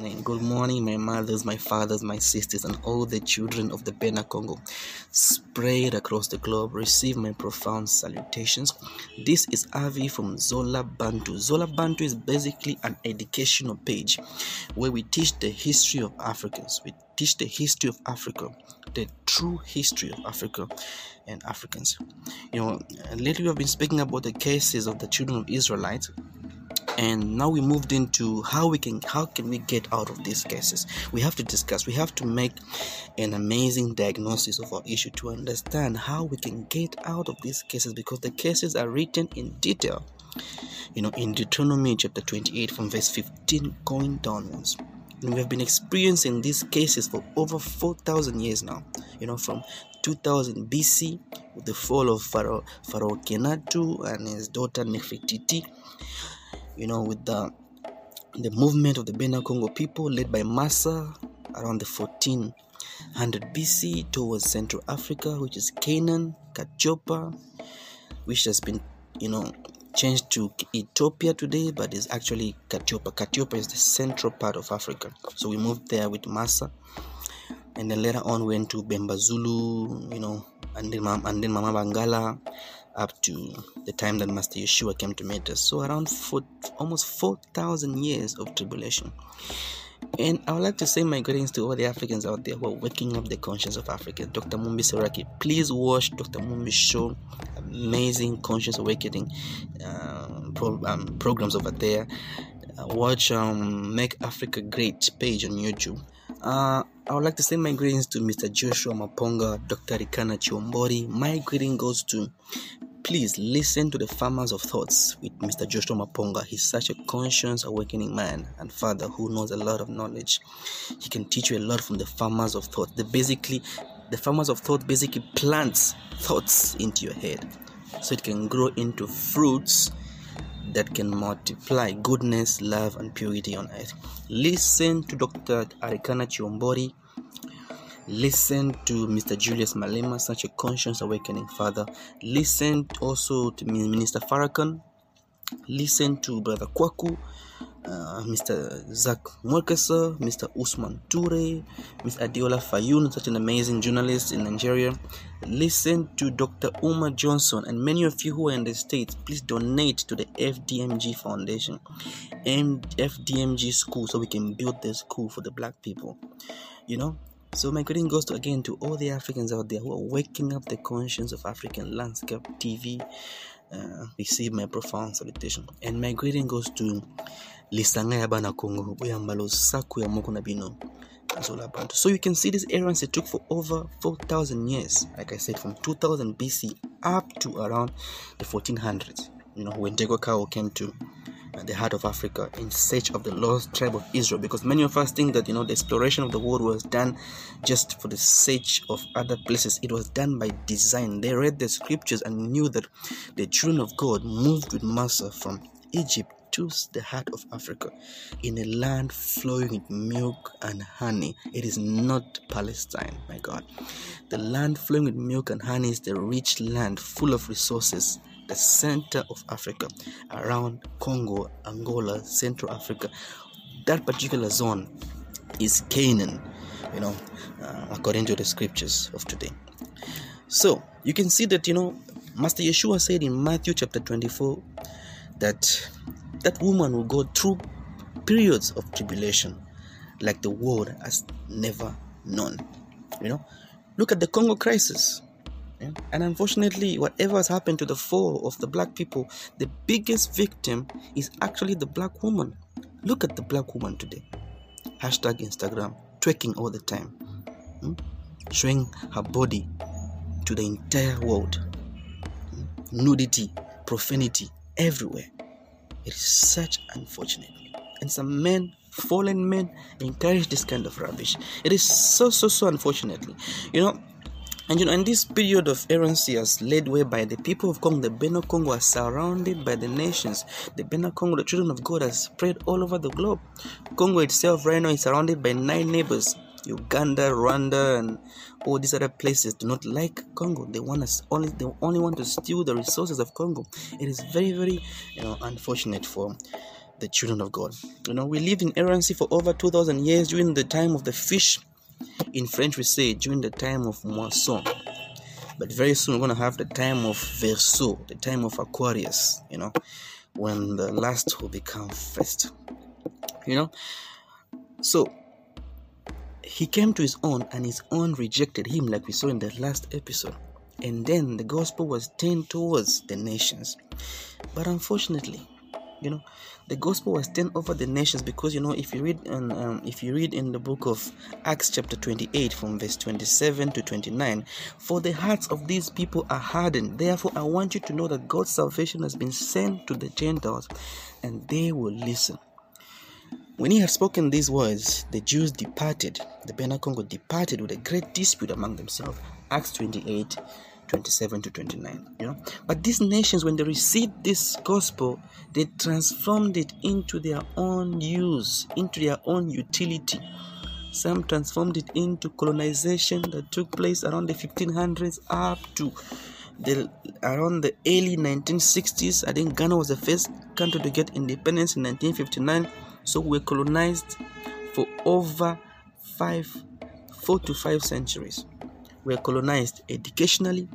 morning. Good morning, my mothers, my fathers, my sisters, and all the children of the Bena Congo spread across the globe. Receive my profound salutations. This is Avi from Zola Bantu. Zola Bantu is basically an educational page where we teach the history of Africans. We teach the history of Africa, the true history of Africa and Africans. You know, lately we've been speaking about the cases of the children of Israelites and now we moved into how we can how can we get out of these cases. We have to discuss we have to make an amazing diagnosis of our issue to understand how we can get out of these cases because the cases are written in detail you know in deuteronomy chapter 28 from verse 15 going downwards. And we have been experiencing these cases for over 4000 years now you know from 2000 bc with the fall of pharaoh pharaoh kenatu and his daughter nefertiti you know, with the the movement of the Bena Congo people led by Massa around the 1400 BC towards Central Africa, which is Canaan, Katiopa, which has been, you know, changed to Ethiopia today, but is actually Katiopa. Katiopa is the central part of Africa. So we moved there with Massa, and then later on went to Bemba Zulu, you know, and then, and then Mama Bangala, up to the time that Master Yeshua came to meet us. So around four, almost 4,000 years of tribulation. And I would like to say my greetings to all the Africans out there who are waking up the conscience of Africa. Dr. Mumbi Seraki, please watch Dr. Mumbi's show, amazing conscience awakening uh, pro, um, programs over there. Uh, watch um, Make Africa Great page on YouTube. Uh, I would like to send my greetings to Mr. Joshua Maponga, Dr. Arikana Chihombori. My greeting goes to please listen to the farmers of thoughts with Mr. Joshua Maponga. He's such a conscious, awakening man and father who knows a lot of knowledge. He can teach you a lot from the farmers of thought. The basically, the farmers of thought basically plants thoughts into your head, so it can grow into fruits that can multiply goodness, love, and purity on earth. Listen to Dr. Arikana Chihombori. Listen to Mr. Julius Malema, such a conscious awakening father. Listen also to Minister Farrakhan. Listen to Brother Kwaku, uh, Mr. Zach Mwekesa, Mr. Usman Ture, Ms. Adeola Fayehun, such an amazing journalist in Nigeria. Listen to Dr. Umar Johnson and many of you who are in the States. Please donate to the FDMG Foundation, FDMG School, so we can build the school for the black people. You know, so my greeting goes to again to all the Africans out there who are waking up the conscience of African landscape TV. Uh, receive my profound salutation. And my greeting goes to Lisanga Saku Yamoko Bino. That's all about. So you can see these errands it took for over 4,000 years. Like I said, from 2000 BC up to around the 1400s. You know, when Diego Cao came to the heart of Africa in search of the lost tribe of Israel because many of us think that you know the exploration of the world was done just for the sake of other places it was done by design they read the scriptures and knew that the children of God moved with Massa from Egypt to the heart of Africa in a land flowing with milk and honey. It is not Palestine, my God. The land flowing with milk and honey is the rich land full of resources the center of Africa, around Congo, Angola, Central Africa. That particular zone is Canaan, you know, uh, according to the scriptures of today. So you can see that, you know, Master Yeshua said in Matthew chapter 24 that that woman will go through periods of tribulation like the world has never known. You know, look at the Congo crisis. Yeah? And unfortunately, whatever has happened to the fall of the black people, the biggest victim is actually the black woman. Look at the black woman today. Hashtag Instagram, twerking all the time, hmm? showing her body to the entire world. Hmm? Nudity, profanity, everywhere. It is such unfortunate. And some men, fallen men, encourage this kind of rubbish. It is so, so, so unfortunately. You know, and you know, in this period of errancy as led way by the people of Congo, the Beno Congo, are surrounded by the nations. The Beno Congo, the children of God, are spread all over the globe. Congo itself right now is surrounded by nine neighbors. Uganda, Rwanda, and all these other places do not like Congo. They want us only they only want to steal the resources of Congo. It is very, very you know unfortunate for the children of God. You know, we lived in errancy for over 2,000 years during the time of the fish. In French, we say during the time of poisson. But very soon we're going to have the time of Verseau, the time of Aquarius, you know, when the last will become first. You know, so he came to his own and his own rejected him, like we saw in the last episode. And then the gospel was turned towards the nations. But unfortunately, you know, the gospel was turned over the nations because you know if you read in, um, if you read in the book of acts chapter 28 from verse 27 to 29 for the hearts of these people are hardened. Therefore i want you to know that god's salvation has been sent to the gentiles and they will listen. When he had spoken these words the jews departed. The Bena Congo departed with a great dispute among themselves. Acts 28 27 to 29 you know. But these nations when they received this gospel they transformed it into their own use into their own utility. Some transformed it into colonization that took place around the 1500s up to the around the early 1960s i think ghana was the first country to get independence in 1959 so we colonized for over five four to five centuries were colonized educationally.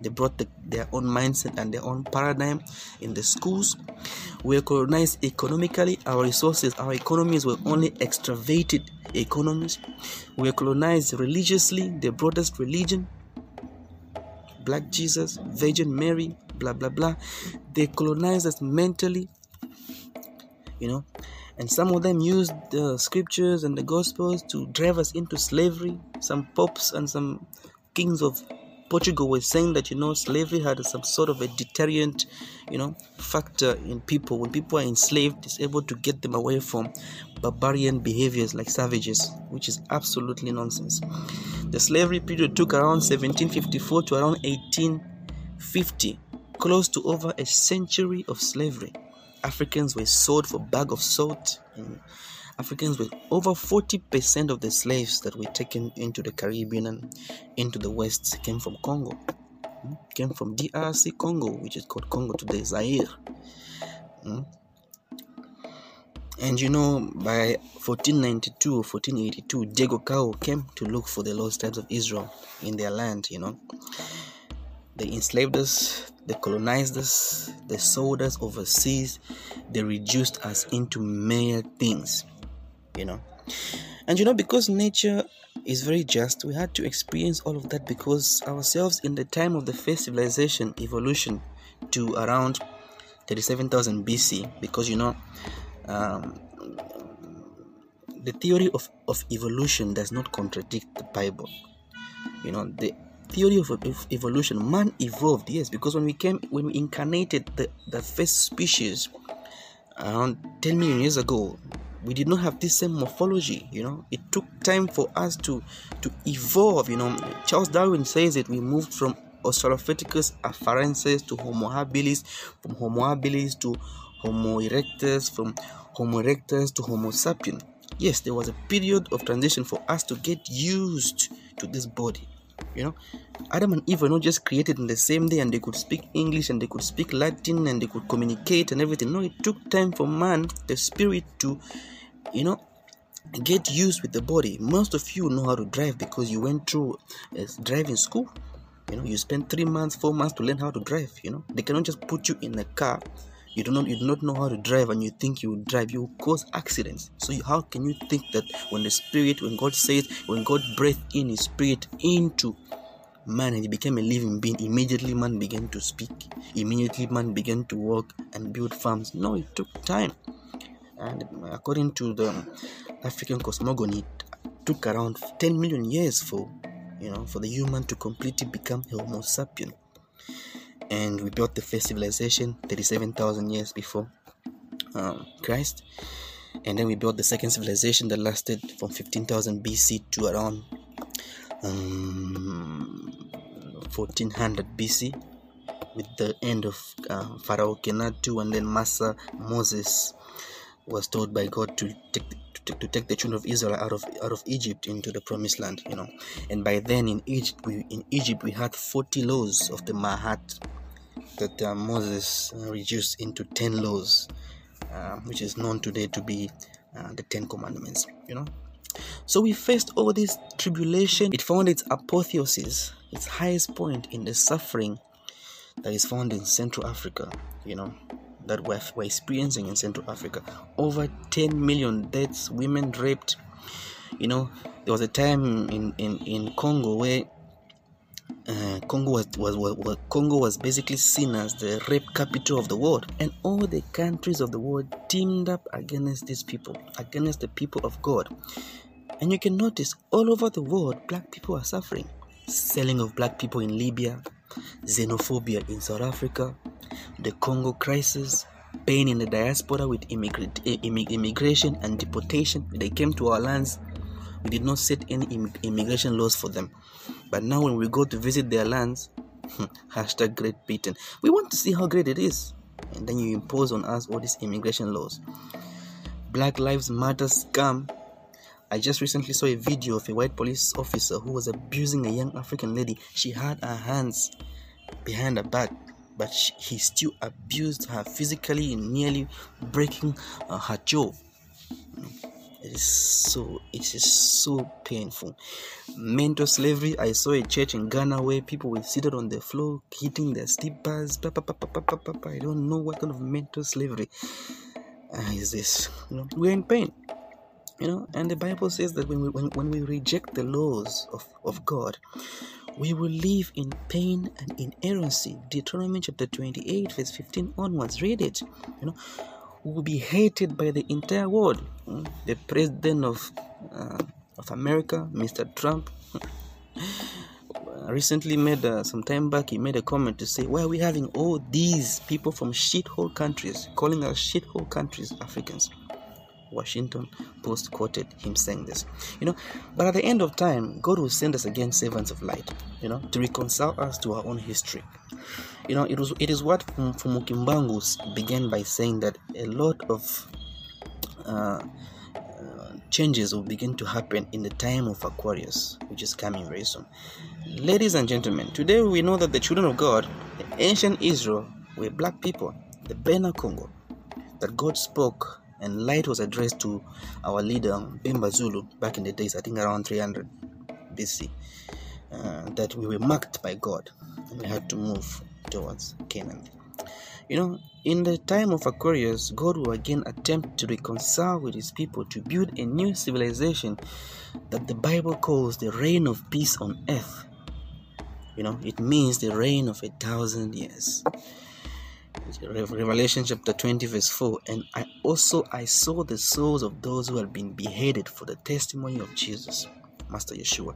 They brought the, their own mindset and their own paradigm in the schools. We were colonized economically. Our resources, our economies were only extravated economies. We were colonized religiously. They brought us religion, Black Jesus, Virgin Mary, blah blah blah. They colonized us mentally. You know, and some of them used the scriptures and the gospels to drive us into slavery. Some popes and some kings of Portugal were saying that you know slavery had some sort of a deterrent, you know, factor in people. When people are enslaved, it's able to get them away from barbarian behaviors like savages, which is absolutely nonsense. The slavery period took around 1754 to around 1850, close to over a century of slavery. Africans were sold for bag of salt. Africans were over 40% of the slaves that were taken into the Caribbean and into the West came from Congo. Hmm? Came from DRC Congo, which is called Congo today, Zaire. Hmm? And you know, by 1492 or 1482, Diego Cao came to look for the lost tribes of Israel in their land, you know. They enslaved us, they colonized us, they sold us overseas, they reduced us into mere things, you know. And you know, because nature is very just, we had to experience all of that because ourselves in the time of the first civilization evolution to around 37,000 BC, because you know, um, the theory of, of evolution does not contradict the Bible. You know, the theory of, evolution man evolved yes because when we came when we incarnated the, the first species around 10 million years ago we did not have this same morphology you know. It took time for us to to evolve you know. Charles darwin says that we moved from australopithecus afarensis to homo habilis from homo habilis to homo erectus from homo erectus to homo sapien yes there was a period of transition for us to get used to this body you know, Adam and Eve were not just created in the same day and they could speak English and they could speak Latin and they could communicate and everything. No, it took time for man, the spirit, to, you know, get used with the body. Most of you know how to drive because you went through uh, a driving school. You know, you spent three months, four months to learn how to drive. You know, they cannot just put you in a car you do not you do not know how to drive and you think you will drive. You will cause accidents. So how can you think that when the spirit when god says when god breathed in his spirit into man and he became a living being immediately man began to speak. Immediately man began to walk and build farms. No it took time. And according to the african cosmogony it took around 10 million years for you know for the human to completely become homo sapien and we built the first civilization 37,000 years before um, Christ. And then we built the second civilization that lasted from 15,000 BC to around um, 1400 BC with the end of uh, Pharaoh Kenatu and then Massa Moses was told by God to take to, to take the children of Israel out of out of Egypt into the promised land you know and by then in Egypt we in Egypt we had 40 laws of the Mahat that uh, Moses uh, reduced into 10 laws uh, which is known today to be uh, the Ten Commandments. You know, so we faced all this tribulation. It found its apotheosis, its highest point in the suffering that is found in Central Africa. You know, that we're, we're experiencing in Central Africa. Over 10 million deaths, women raped. You know, there was a time in, in, in Congo where uh, Congo was, was, was, Congo was basically seen as the rape capital of the world, and all the countries of the world teamed up against these people, against the people of God. And you can notice all over the world, black people are suffering. Selling of black people in Libya, xenophobia in South Africa, the Congo crisis, pain in the diaspora with eh, immigration and deportation. They came to our lands. We did not set any immigration laws for them. But now, when we go to visit their lands, hmm, hashtag Great Britain, we want to see how great it is. And then you impose on us all these immigration laws. Black Lives Matter scam. I just recently saw a video of a white police officer who was abusing a young African lady. She had her hands behind her back, but she, he still abused her physically, nearly breaking uh, her jaw. It is so it is so painful. Mental slavery. I saw a church in Ghana where people were seated on the floor, hitting their slippers. I don't know what kind of mental slavery uh, is this. You know, we're in pain. You know, and the Bible says that when we when, when we reject the laws of, of God, we will live in pain and in inerrancy. Deuteronomy chapter 28, verse 15 onwards. Read it. You know, we will be hated by the entire world. Hmm? The president of uh, of America, Mr. Trump, recently made uh, some time back. He made a comment to say, "Why are we having all these people from shithole countries calling us shithole countries, Africans?" Washington Post quoted him saying this. You know, but at the end of time, God will send us again servants of light, you know, to reconcile us to our own history. You know, it was it is what Mfumukimbangu began by saying that a lot of uh, uh, changes will begin to happen in the time of Aquarius, which is coming very soon. Ladies and gentlemen, today we know that the children of God, ancient Israel, were black people, the Bena Congo, that God spoke and light was addressed to our leader Bemba Zulu back in the days, I think around 300 BC, uh, that we were marked by God and we had to move towards Canaan. You know, in the time of Aquarius, God will again attempt to reconcile with his people to build a new civilization that the Bible calls the reign of peace on earth. You know, it means the reign of a thousand years. Revelation chapter 20 verse 4 and I also I saw the souls of those who had been beheaded for the testimony of Jesus Master Yeshua.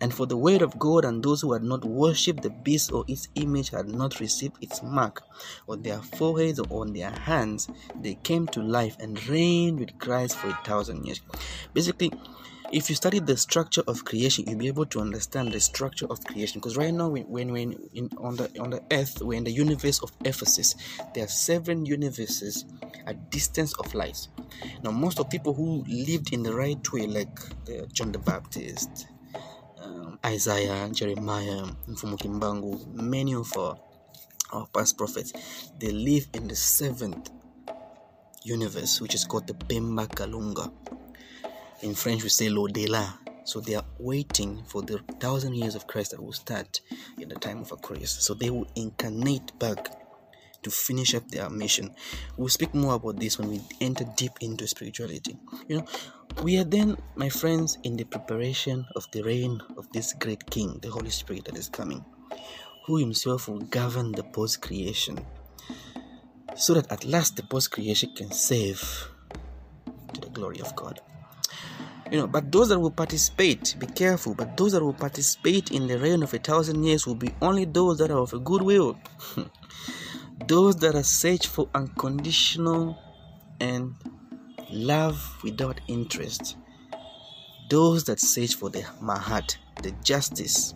And for the word of God and those who had not worshipped the beast or its image had not received its mark on their foreheads or on their hands they came to life and reigned with Christ for a thousand years. Basically if you study the structure of creation you'll be able to understand the structure of creation. Because right now when when, when in, on the on the earth we're in the universe of ephesus there are seven universes at distance of light now most of people who lived in the right way like uh, john the baptist um, isaiah jeremiah mfumukimbangu many of our, our past prophets they live in the seventh universe which is called the bemba kalunga in French, we say l'au-delà. So they are waiting for the thousand years of Christ that will start in the time of Aquarius. So they will incarnate back to finish up their mission. We'll speak more about this when we enter deep into spirituality. You know, we are then, my friends, in the preparation of the reign of this great King, the Holy Spirit that is coming, who himself will govern the post creation, so that at last the post creation can save to the glory of God you know but those that will participate be careful but those that will participate in the reign of a thousand years will be only those that are of a good will those that are search for unconditional and love without interest. Those that search for the mahat the justice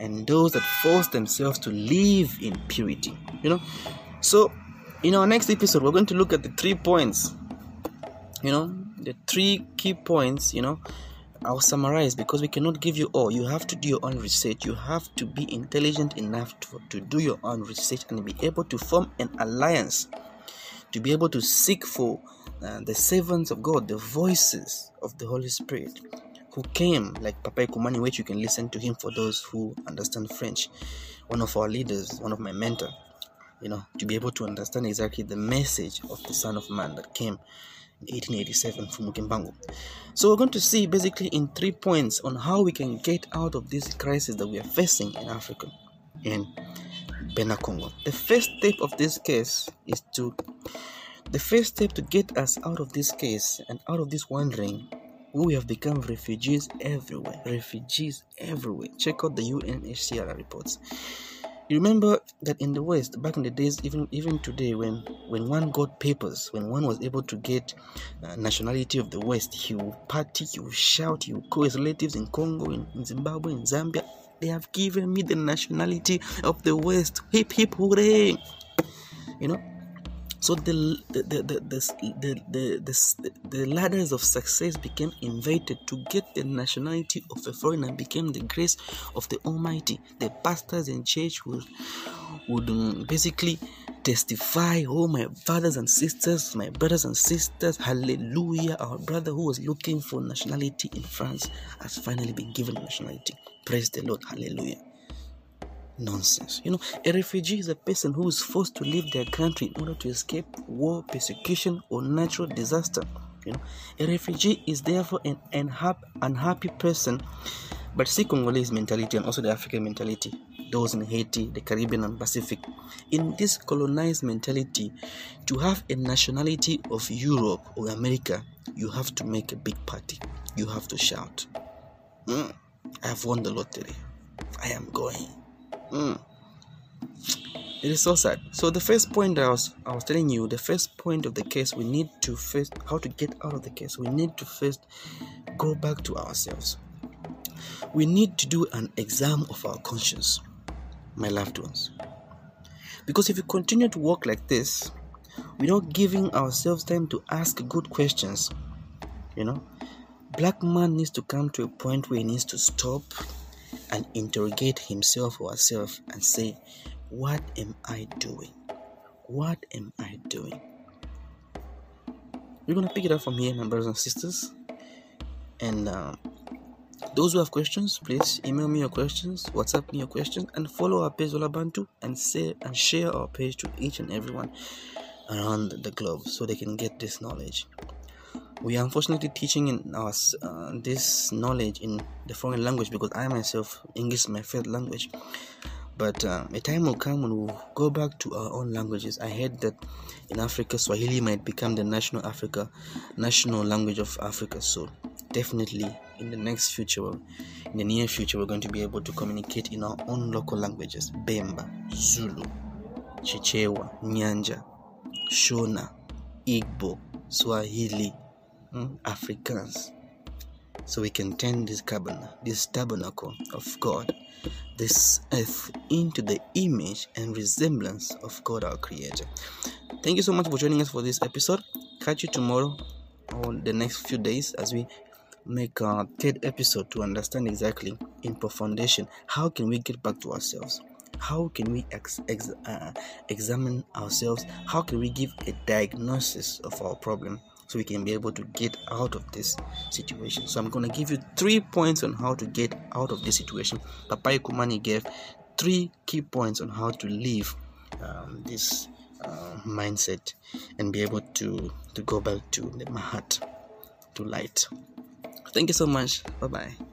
and those that force themselves to live in purity you know? So in our next episode we're going to look at the three points you know the three key points you know I'll summarize because we cannot give you all. You have to do your own research. You have to be intelligent enough to, to do your own research and be able to form an alliance to be able to seek for uh, the servants of God, the voices of the Holy Spirit who came, like Papa Ekumani, which you can listen to him for those who understand French. One of our leaders, one of my mentor, you know, to be able to understand exactly the message of the Son of Man that came 1887 from Mukimbangu. So we're going to see basically in three points on how we can get out of this crisis that we are facing in Africa, in Bena Congo. The first step of this case is to the first step to get us out of this case and out of this wandering we have become refugees everywhere. Refugees everywhere. Check out the UNHCR reports. You remember that in the West, back in the days, even even today, when when one got papers, when one was able to get uh, nationality of the West, he will party, he will shout, he will call his relatives in Congo, in, in Zimbabwe, in Zambia. They have given me the nationality of the West. Hip hip hooray! You know, so the the the the, the, the, the, the ladders of success became invited to get the nationality of a foreigner became the grace of the Almighty. The pastors in church would would um, basically testify, oh my brothers and sisters, my brothers and sisters, hallelujah. Our brother who was looking for nationality in France has finally been given nationality. Praise the Lord, hallelujah nonsense. You know, a refugee is a person who is forced to leave their country in order to escape war, persecution, or natural disaster. You know, a refugee is therefore an unhappy, unhappy person. But see Congolese mentality and also the African mentality, those in Haiti, the Caribbean, and Pacific. In this colonized mentality, to have a nationality of Europe or America, you have to make a big party. You have to shout, mm, I have won the lottery. I am going. Mm. It is so sad. So the first point I was I was telling you, the first point of the case, we need to first how to get out of the case. We need to first go back to ourselves. We need to do an exam of our conscience, my loved ones. Because if we continue to walk like this, without giving ourselves time to ask good questions, you know, black man needs to come to a point where he needs to stop and interrogate himself or herself and say, What am I doing? What am I doing? We're going to pick it up from here, my brothers and sisters. And uh, those who have questions, please email me your questions, WhatsApp me your questions, and follow our page Zola Bantu and say and share our page to each and everyone around the globe so they can get this knowledge we are unfortunately teaching in our uh, this knowledge in the foreign language because I myself English is my first language. But uh, a time will come when we'll go back to our own languages. I heard that in Africa, Swahili might become the national Africa, national language of Africa. So definitely, in the next future, in the near future, we're going to be able to communicate in our own local languages: Bemba, Zulu, Chichewa, Nyanja, Shona, Igbo, Swahili, Africans. So we can turn this tabernacle, this tabernacle of God, this earth into the image and resemblance of God our Creator. Thank you so much for joining us for this episode. Catch you tomorrow or the next few days as we make our third episode to understand exactly in foundation how can we get back to ourselves how can we ex- ex- uh, examine ourselves how can we give a diagnosis of our problem so we can be able to get out of this situation. So I'm going to give you three points on how to get out of this situation. Papa Kumani gave three key points on how to leave um, this uh, mindset and be able to to go back to the mahat to light. Thank you so much. Bye bye.